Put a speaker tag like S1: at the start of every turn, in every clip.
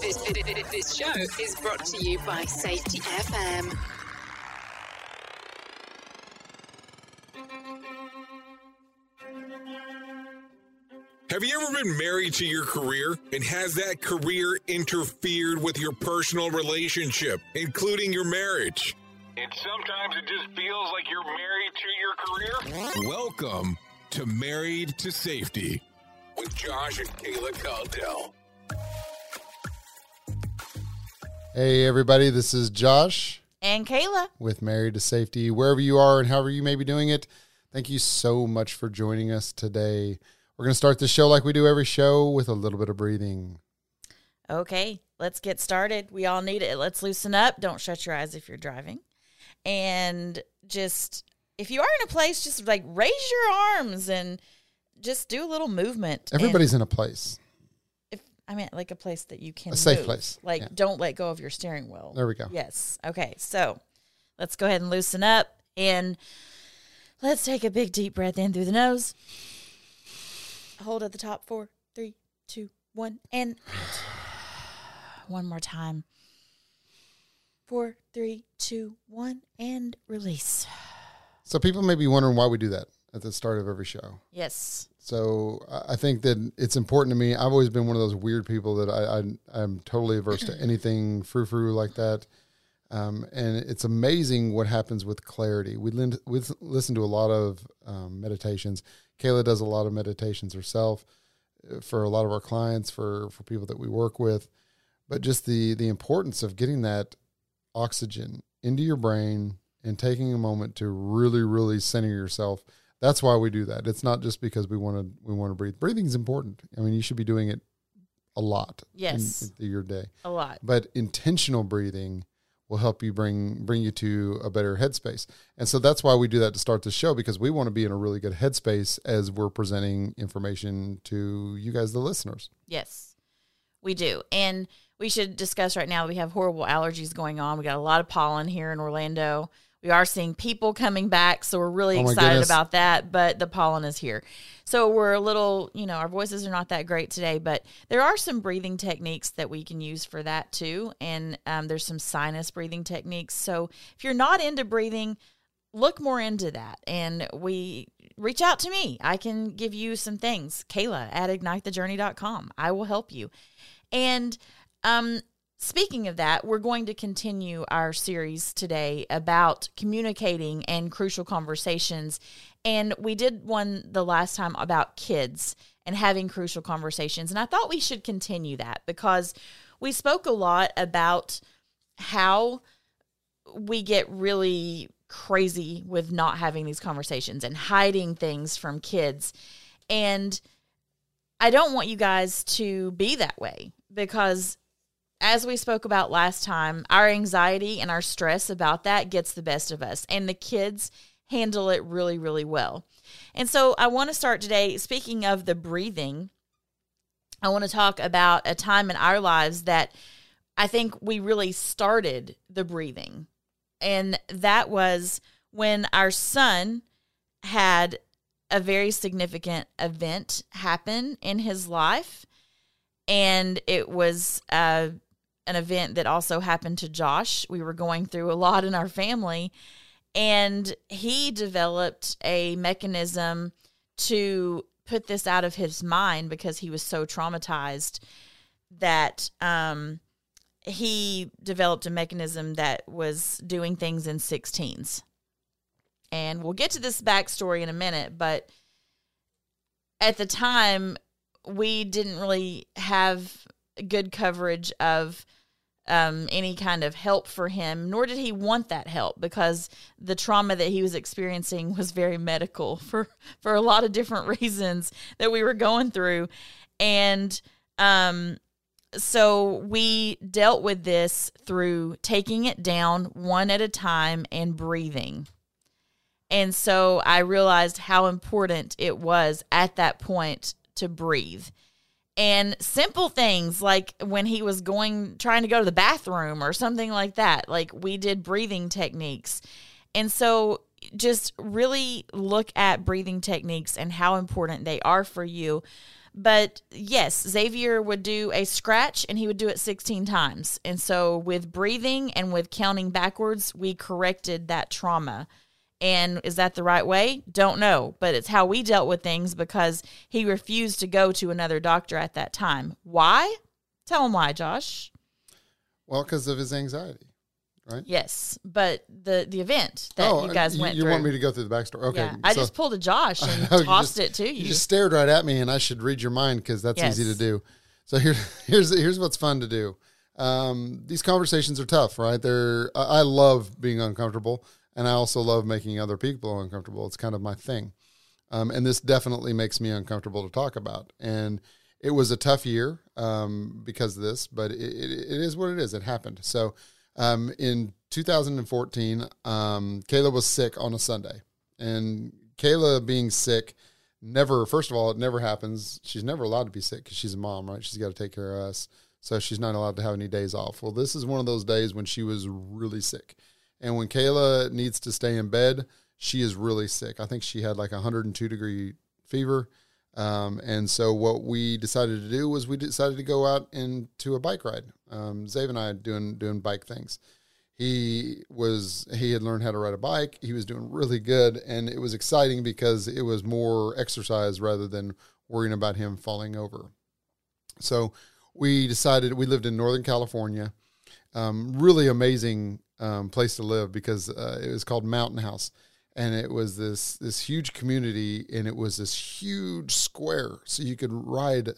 S1: This, this, this, this show is brought to you by Safety FM.
S2: Have you ever been married to your career? And has that career interfered with your personal relationship, including your marriage? And sometimes it just feels like you're married to your career? Welcome to Married to Safety with Josh and Kayla Caldell.
S3: Hey, everybody, this is Josh
S4: And Kayla.
S3: with Married to Safety. Wherever you are and however you may be doing it, thank you so much for joining us today. We're going to start the show like we do every show with a little bit of breathing.
S4: Okay, let's get started. We all need it. Let's loosen up. Don't shut your eyes if you're driving. And just, if you are in a place, just like raise your arms and just do a little movement. And
S3: Everybody's in a place.
S4: I mean, like a place that you can
S3: A safe
S4: move.
S3: place,
S4: Like,
S3: yeah.
S4: don't let go of your steering wheel.
S3: There we go.
S4: Yes. Okay. So let's go ahead and loosen up and let's take a big deep breath in through the nose. Hold at the top. Four, three, two, one, and one more time. Four, three, two, one, and release.
S3: So, people may be wondering why we do that at the start of every show.
S4: Yes.
S3: So I think that it's important to me. I've always been one of those weird people that I, I I'm totally averse to anything frou frou like that. Um, and it's amazing what happens with clarity. We, lin- we listen to a lot of um, meditations. Kayla does a lot of meditations herself uh, for a lot of our clients, for for people that we work with. But just the the importance of getting that oxygen into your brain and taking a moment to really really center yourself that's why we do that it's not just because we want to we want to breathe breathing is important i mean you should be doing it a lot
S4: Yes.
S3: in, through your day
S4: A lot.
S3: but intentional breathing will help you bring bring you to a better headspace and so that's why we do that to start the show because we want to be in a really good headspace as we're presenting information to you guys the listeners
S4: Yes, we do. And we should discuss right now we have horrible allergies going on. We got a lot of pollen here in Orlando. We are seeing people coming back, so we're really
S3: Oh
S4: excited
S3: goodness.
S4: about that. But the pollen is here. So we're a little, you know, our voices are not that great today, but there are some breathing techniques that we can use for that too. And um, there's some sinus breathing techniques. So if you're not into breathing, look more into that and we reach out to me i can give you some things kayla at ignitethejourney.com i will help you and um speaking of that we're going to continue our series today about communicating and crucial conversations and we did one the last time about kids and having crucial conversations and i thought we should continue that because we spoke a lot about how we get really crazy with not having these conversations and hiding things from kids. And I don't want you guys to be that way because, as we spoke about last time, our anxiety and our stress about that gets the best of us, and the kids handle it really, really well. And so, I want to start today. Speaking of the breathing, I want to talk about a time in our lives that I think we really started the breathing. And that was when our son had a very significant event happen in his life. And it was uh, an event that also happened to Josh. We were going through a lot in our family. And he developed a mechanism to put this out of his mind because he was so traumatized that um, he developed a mechanism that was doing things in 16s. And we'll get to this backstory in a minute, but at the time, we didn't really have good coverage of um, any kind of help for him, nor did he want that help because the trauma that he was experiencing was very medical for for a lot of different reasons that we were going through, and um, so we dealt with this through taking it down one at a time and breathing. And so I realized how important it was at that point to breathe. And simple things like when he was going, trying to go to the bathroom or something like that, like we did breathing techniques. And so just really look at breathing techniques and how important they are for you. But yes, Xavier would do a scratch and he would do it 16 times. And so with breathing and with counting backwards, we corrected that trauma. And is that the right way? Don't know, but it's how we dealt with things because he refused to go to another doctor at that time. Why? Tell him why, Josh.
S3: Well, because of his anxiety. Right?
S4: Yes, but the the event that
S3: oh,
S4: you guys went
S3: you
S4: through.
S3: want me to go through the backstory? Okay,
S4: Yeah, I
S3: so-
S4: just pulled a Josh and tossed
S3: just-
S4: it to you.
S3: You just stared right at me, and I should read your mind because that's easy to do. So here, here's here's what's fun to do. Um, these conversations are tough, right? They're I love being uncomfortable, and I also love making other people uncomfortable. It's kind of my thing, um, and this definitely makes me uncomfortable to talk about. And it was a tough year um, because of this, but it, it, it is what it is. It happened. So um, in 2014, um, Kayla was sick on a Sunday, and Kayla being sick never. First of all, it never happens. She's never allowed to be sick because she's a mom, right? She's got to take care of us, so she's not allowed to have any days off. Well, this is one of those days when she was really sick, and when Kayla needs to stay in bed, she is really sick. I think she had like a 102 degree fever. Um, and so what we decided to do was we decided to go out into a bike ride. Um, Zave and I doing doing bike things. He was he had learned how to ride a bike. He was doing really good, and it was exciting because it was more exercise rather than worrying about him falling over. So we decided we lived in Northern California. Um, really amazing um, place to live because uh, it was called Mountain House, and it was this this huge community, and it was this huge square, so you could ride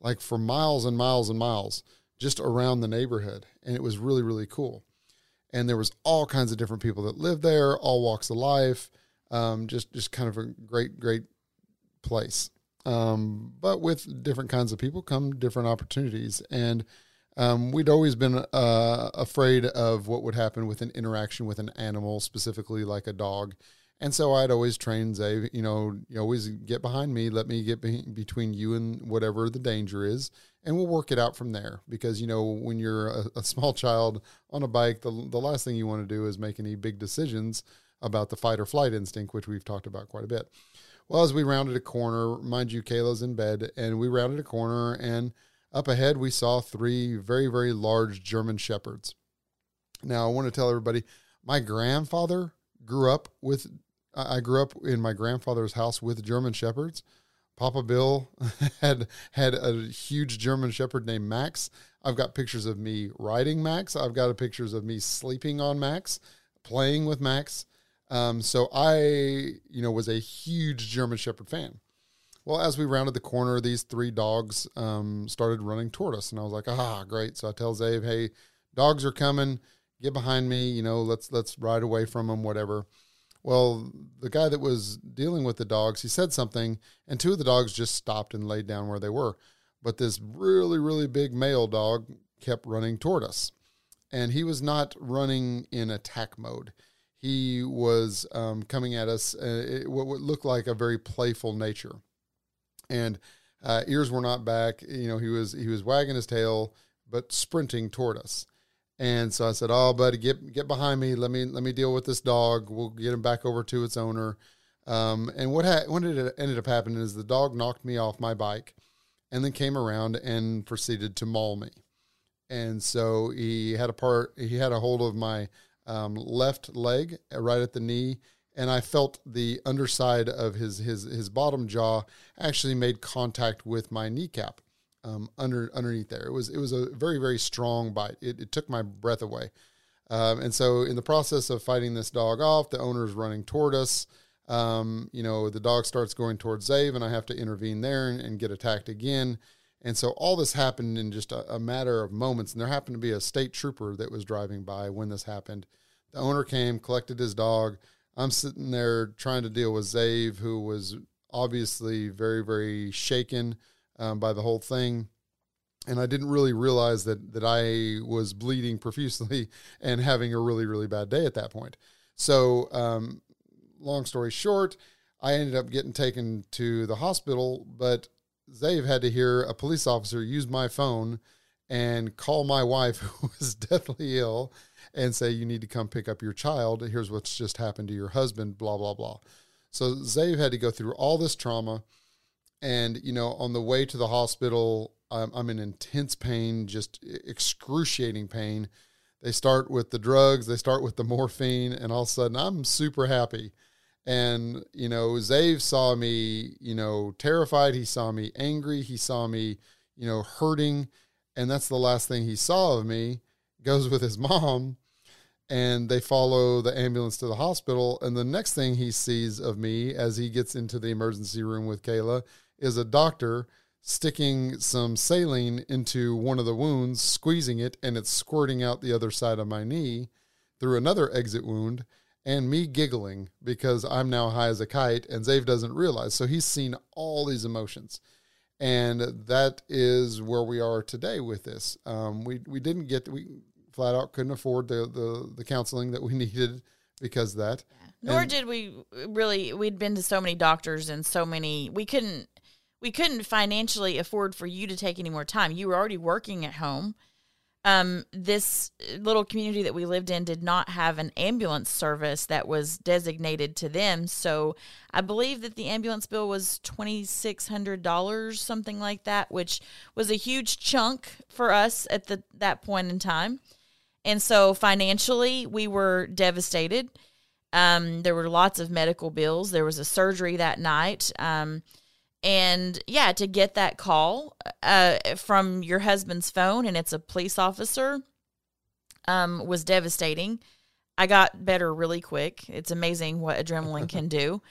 S3: like for miles and miles and miles just around the neighborhood, and it was really really cool. And there was all kinds of different people that lived there, all walks of life. Um, just just kind of a great great place. Um, but with different kinds of people come different opportunities. And um, we'd always been uh, afraid of what would happen with an interaction with an animal, specifically like a dog. And so I'd always train Zay, you know, you always get behind me, let me get be- between you and whatever the danger is, and we'll work it out from there. Because, you know, when you're a, a small child on a bike, the, the last thing you want to do is make any big decisions about the fight or flight instinct, which we've talked about quite a bit. Well, as we rounded a corner, mind you, Kayla's in bed, and we rounded a corner, and up ahead we saw three very, very large German shepherds. Now, I want to tell everybody, my grandfather grew up with. I grew up in my grandfather's house with German shepherds. Papa Bill had had a huge German shepherd named Max. I've got pictures of me riding Max. I've got pictures of me sleeping on Max, playing with Max. Um, so I, you know, was a huge German Shepherd fan. Well, as we rounded the corner, these three dogs um, started running toward us, and I was like, "Ah, great!" So I tell Zave, "Hey, dogs are coming. Get behind me. You know, let's let's ride away from them, whatever." Well, the guy that was dealing with the dogs, he said something, and two of the dogs just stopped and laid down where they were. But this really, really big male dog kept running toward us, and he was not running in attack mode he was um, coming at us uh, it, what would look like a very playful nature and uh, ears were not back. You know he was he was wagging his tail but sprinting toward us. And so i said oh buddy get get behind me. Let me let me deal with this dog. We'll get him back over to its owner. Um, and what ha- what ended, ended up happening is the dog knocked me off my bike and then came around and proceeded to maul me. And so he had a part he had a hold of my um, left leg right at the knee and I felt the underside of his his his bottom jaw actually made contact with my kneecap um, under underneath there. It was it was a very very strong bite. It, it took my breath away. Um, and so in the process of fighting this dog off, the owner is running toward us. Um, you know, the dog starts going towards Zave, and I have to intervene there and, and get attacked again. And so all this happened in just a, a matter of moments. And there happened to be a state trooper that was driving by when this happened. The owner came, collected his dog. I'm sitting there trying to deal with Zave, who was obviously very, very shaken um, by the whole thing. And I didn't really realize that that I was bleeding profusely and having a really, really bad day at that point. So, um, long story short, I ended up getting taken to the hospital, but Zave had to hear a police officer use my phone and call my wife, who was deathly ill, and say, You need to come pick up your child. Here's what's just happened to your husband, blah, blah, blah. So Zave had to go through all this trauma. And, you know, on the way to the hospital, I'm, I'm in intense pain, just excruciating pain. They start with the drugs, they start with the morphine, and all of a sudden I'm super happy. And, you know, Zave saw me, you know, terrified. He saw me angry. He saw me, you know, hurting. And that's the last thing he saw of me. Goes with his mom and they follow the ambulance to the hospital. And the next thing he sees of me as he gets into the emergency room with Kayla is a doctor sticking some saline into one of the wounds, squeezing it, and it's squirting out the other side of my knee through another exit wound, and me giggling because I'm now high as a kite, and Zave doesn't realize. So he's seen all these emotions. And that is where we are today with this. Um, we we didn't get we flat out couldn't afford the the, the counseling that we needed because of that.
S4: Nor and, did we really. We'd been to so many doctors and so many. We couldn't. We couldn't financially afford for you to take any more time. You were already working at home. Um, this little community that we lived in did not have an ambulance service that was designated to them. So I believe that the ambulance bill was twenty six hundred dollars, something like that, which was a huge chunk for us at the that point in time. And so financially, we were devastated. Um, there were lots of medical bills. There was a surgery that night. Um, and yeah, to get that call uh, from your husband's phone and it's a police officer um, was devastating. I got better really quick. It's amazing what adrenaline can do.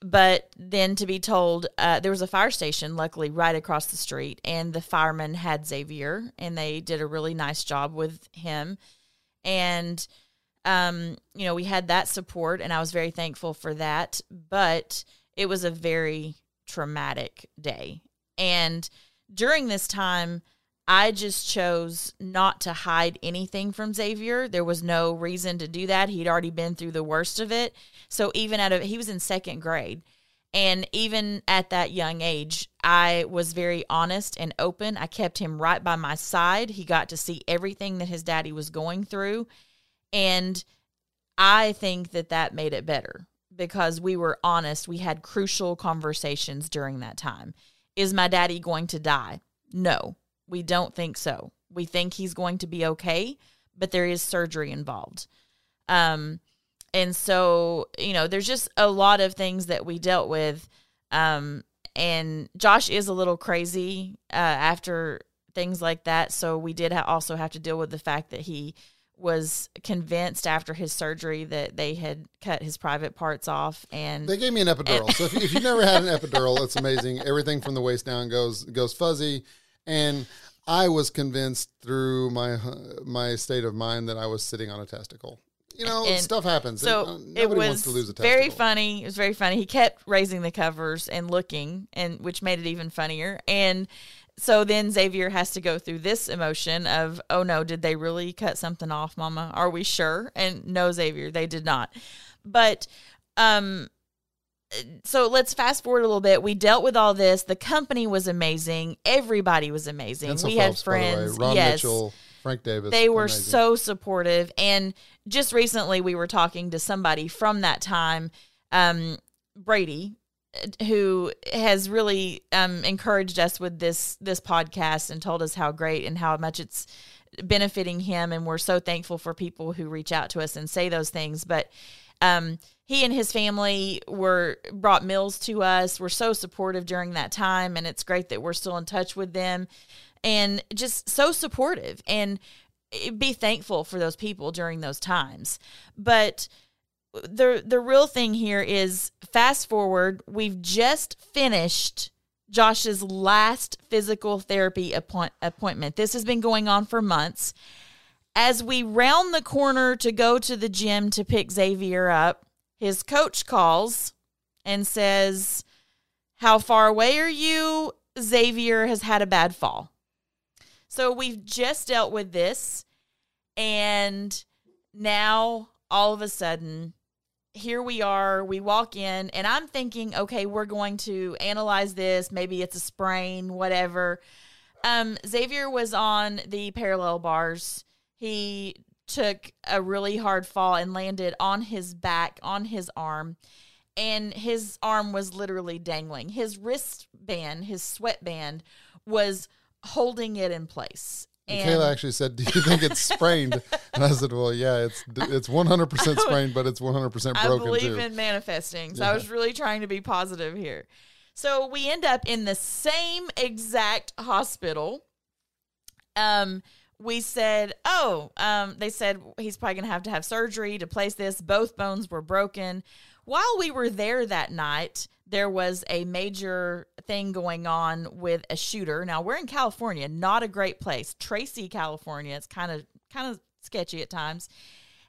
S4: But then to be told uh, there was a fire station, luckily, right across the street, and the firemen had Xavier, and they did a really nice job with him. And, um, you know, we had that support, and I was very thankful for that. But it was a very traumatic day. And during this time, I just chose not to hide anything from Xavier. There was no reason to do that. He'd already been through the worst of it. So even at a, he was in second grade. And even at that young age, I was very honest and open. I kept him right by my side. He got to see everything that his daddy was going through. And I think that that made it better because we were honest. We had crucial conversations during that time. Is my daddy going to die? No, we don't think so. We think he's going to be okay, but there is surgery involved. Um, and so, you know, there's just a lot of things that we dealt with. Um, and Josh is a little crazy uh, after things like that. So we did ha- also have to deal with the fact that he was convinced after his surgery that they had cut his private parts off and
S3: they gave me an epidural so if, if you've never had an epidural it's amazing everything from the waist down goes goes fuzzy and i was convinced through my my state of mind that i was sitting on a testicle you know, and stuff happens.
S4: So it, uh, it was very funny. It was very funny. He kept raising the covers and looking, and which made it even funnier. And so then Xavier has to go through this emotion of, oh no, did they really cut something off, Mama? Are we sure? And no, Xavier, they did not. But um, so let's fast forward a little bit. We dealt with all this. The company was amazing. Everybody was amazing.
S3: Dental
S4: we
S3: Phelps,
S4: had friends.
S3: Ron
S4: yes.
S3: Mitchell, Frank Davis.
S4: They were
S3: amazing.
S4: so supportive. And just recently, we were talking to somebody from that time, um, Brady, who has really um, encouraged us with this this podcast and told us how great and how much it's benefiting him. And we're so thankful for people who reach out to us and say those things. But um, he and his family were brought meals to us. We're so supportive during that time. And it's great that we're still in touch with them and just so supportive and eh, be thankful for those people during those times. But the the real thing here is fast forward we've just finished Josh's last physical therapy appoint- appointment. This has been going on for months. As we round the corner to go to the gym to pick Xavier up his coach calls and says how far away are you? Xavier has had a bad fall. So we've just dealt with this and now all of a sudden here we are, we walk in, and I'm thinking, okay, we're going to analyze this. Maybe it's a sprain, whatever. Um, Xavier was on the parallel bars. He took a really hard fall and landed on his back, on his arm, and his arm was literally dangling. His wristband, his sweatband, was holding it in place.
S3: And
S4: And
S3: Kayla actually said, "Do you think it's sprained?" and I said, "Well, yeah, it's it's 100 percent sprained, but it's 100 percent broken I
S4: believe
S3: too."
S4: in manifesting. So
S3: Yeah.
S4: I was really trying to be positive here. So we end up in the same exact hospital. Um, we said, oh, um, they said he's probably gonna have to have surgery to place this. Both bones were broken. While we were there that night, there was a major thing going on with a shooter. Now we're in California, not a great place. Tracy, California. It's kind of kind of sketchy at times.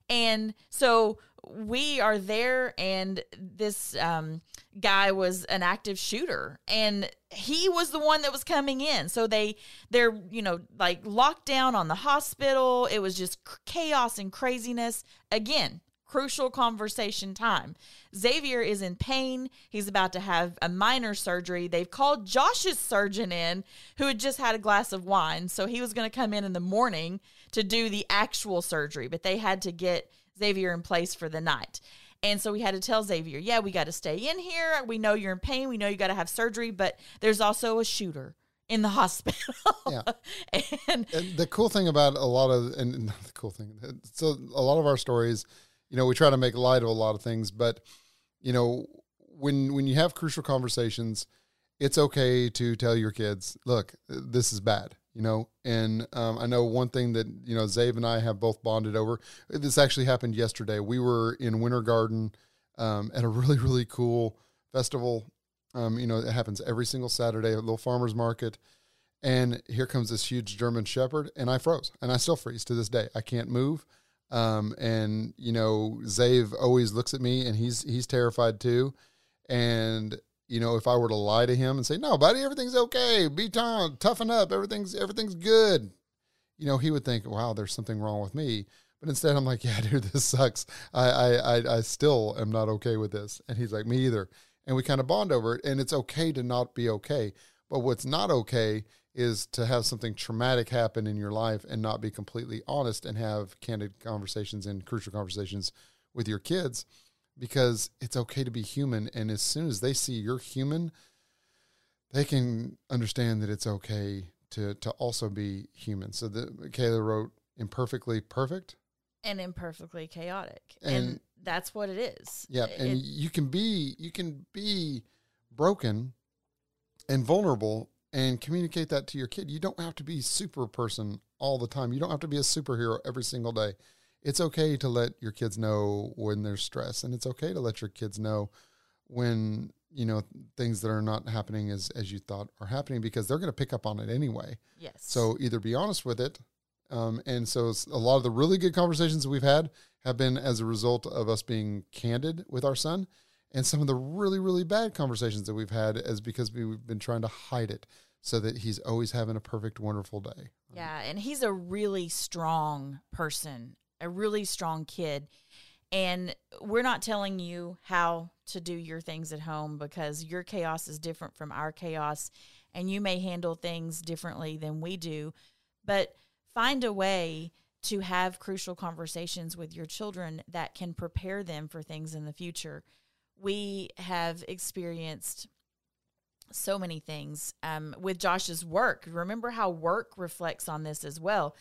S4: And so we are there, and this um, guy was an active shooter, and he was the one that was coming in. So they they're you know like locked down on the hospital. It was just chaos and craziness again. Crucial conversation time. Xavier is in pain. He's about to have a minor surgery. They've called Josh's surgeon in, who had just had a glass of wine. So he was going to come in in the morning to do the actual surgery, but they had to get Xavier in place for the night. And so we had to tell Xavier, yeah, we got to stay in here. We know you're in pain. We know you got to have surgery, but there's also a shooter in the hospital.
S3: Yeah.
S4: and
S3: And the cool thing about a lot of and not the cool thing so a lot of our stories you know we try to make light of a lot of things but you know when when you have crucial conversations it's okay to tell your kids look this is bad you know? And um, i know one thing that you know zave and i have both bonded over this actually happened yesterday. We were in winter garden um, at a really really cool festival um, you know it happens every single saturday a little farmers market. And here comes this huge German Shepherd, and I froze, and I still freeze to this day. I can't move, um, and you know, Zave always looks at me, and he's he's terrified too. And you know, if I were to lie to him and say, "No, buddy, everything's okay. Be tough, toughen up. Everything's everything's good," you know, he would think, "Wow, there's something wrong with me." But instead, I'm like, "Yeah, dude, this sucks. I I I, I still am not okay with this." And he's like, "Me either." And we kind of bond over it, and it's okay to not be okay. But what's not okay is to have something traumatic happen in your life and not be completely honest and have candid conversations and crucial conversations with your kids because it's okay to be human. And as soon as they see you're human, they can understand that it's okay to, to also be human. So the Kayla wrote imperfectly perfect.
S4: and imperfectly chaotic. And,
S3: And-
S4: that's what it is.
S3: Yeah, and
S4: It-
S3: you can be you can be broken and vulnerable and communicate that to your kid. You don't have to be super person all the time. You don't have to be a superhero every single day. It's okay to let your kids know when there's stress and it's okay to let your kids know when, you know, things that are not happening as as you thought are happening because they're going to pick up on it anyway.
S4: yes.
S3: So either be honest with it, um, and so a lot of the really good conversations that we've had have been as a result of us being candid with our son, and some of the really really bad conversations that we've had is because we've been trying to hide it so that he's always having a perfect wonderful day.
S4: Yeah, and he's a really strong person, a really strong kid. And we're not telling you how to do your things at home because your chaos is different from our chaos and you may handle things differently than we do. But find a way to have crucial conversations with your children that can prepare them for things in the future. We have experienced so many things um, with Josh's work. Remember how work reflects on this as well.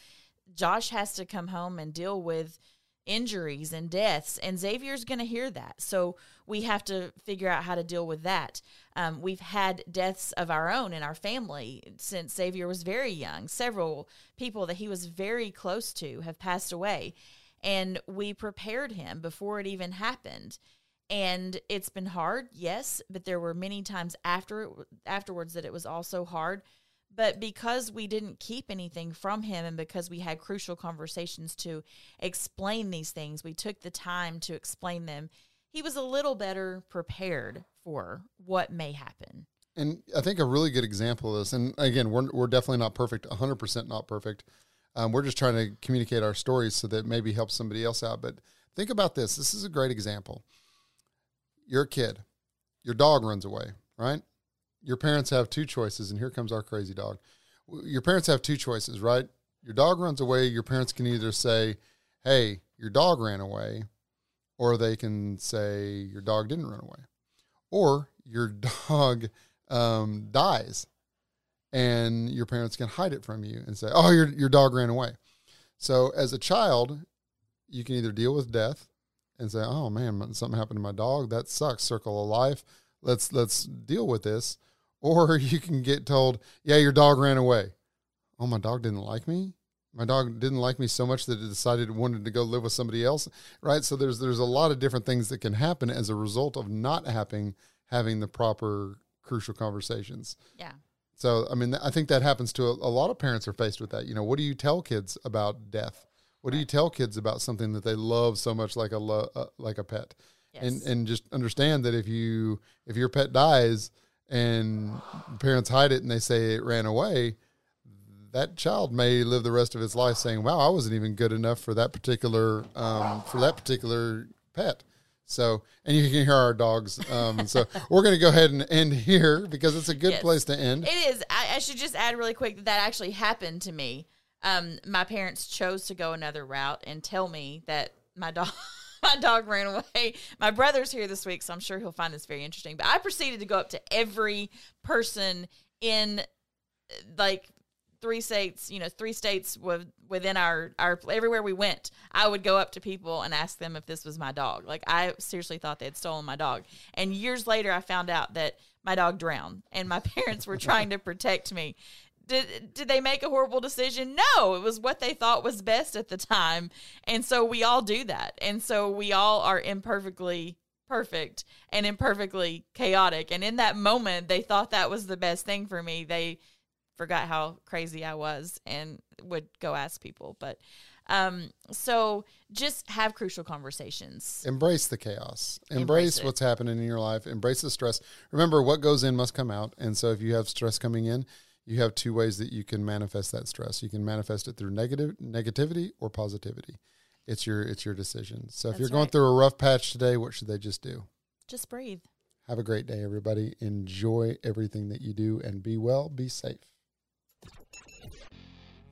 S4: Josh has to come home and deal with injuries and deaths, and Xavier's going to hear that. So we have to figure out how to deal with that. Um, we've had deaths of our own in our family since Xavier was very young. Several people that he was very close to have passed away, and we prepared him before it even happened and it's been hard yes but there were many times after afterwards that it was also hard but because we didn't keep anything from him and because we had crucial conversations to explain these things we took the time to explain them he was a little better prepared for what may happen
S3: And I think a really good example of this, and again, we're, we're definitely not perfect, 100% not perfect. Um, we're just trying to communicate our stories so that maybe helps somebody else out. But think about this this is a great example. You're a kid, your dog runs away, right? Your parents have two choices, and here comes our crazy dog. your parents have two choices, right? Your dog runs away. Your parents can either say, "Hey, your dog ran away," or they can say, "Your dog didn't run away," or your dog um, dies, and your parents can hide it from you and say, "Oh, your your dog ran away." So, as a child, you can either deal with death and say, "Oh man, something happened to my dog. That sucks. Circle of life. Let's let's deal with this." Or you can get told, "Yeah, your dog ran away." Oh, my dog didn't like me. My dog didn't like me so much that it decided it wanted to go live with somebody else, right? So there's there's a lot of different things that can happen as a result of not having having the proper crucial conversations.
S4: Yeah.
S3: So I mean, I think that happens to a, a lot of parents are faced with that. You know, what do you tell kids about death? What do you tell kids about something that they love so much, like a lo- uh, like a pet?
S4: Yes.
S3: And and just understand that if you if your pet dies and parents hide it and they say it ran away, that child may live the rest of his life saying, "Wow, I wasn't even good enough for that particular um, for that particular pet." So, and you can hear our dogs. Um, so, we're going to go ahead and end here because it's a good
S4: Yes.
S3: place to end.
S4: It is. I, I should just add really quick that that actually happened to me. Um, my parents chose to go another route and tell me that my dog. My dog ran away. My brother's here this week, so I'm sure he'll find this very interesting. But I proceeded to go up to every person in like three states, you know, three states with, within our, our, everywhere we went, I would go up to people and ask them if this was my dog. Like, I seriously thought they had stolen my dog. And years later, I found out that my dog drowned and my parents were trying to protect me. Did, did they make a horrible decision? No, it was what they thought was best at the time. And so we all do that. And so we all are imperfectly perfect and imperfectly chaotic. And in that moment, they thought that was the best thing for me. They, forgot how crazy I was and would go ask people. But um, so just have crucial conversations.
S3: Embrace the chaos. Embrace,
S4: Embrace
S3: what's happening in your life. Embrace the stress. Remember, what goes in must come out. And so, if you have stress coming in, you have two ways that you can manifest that stress. You can manifest it through negative negativity or positivity. It's your it's your decision. So, if you're going
S4: right.
S3: through a rough patch today, what should they just do?
S4: Just breathe.
S3: Have a great day, everybody. Enjoy everything that you do and be well, be safe.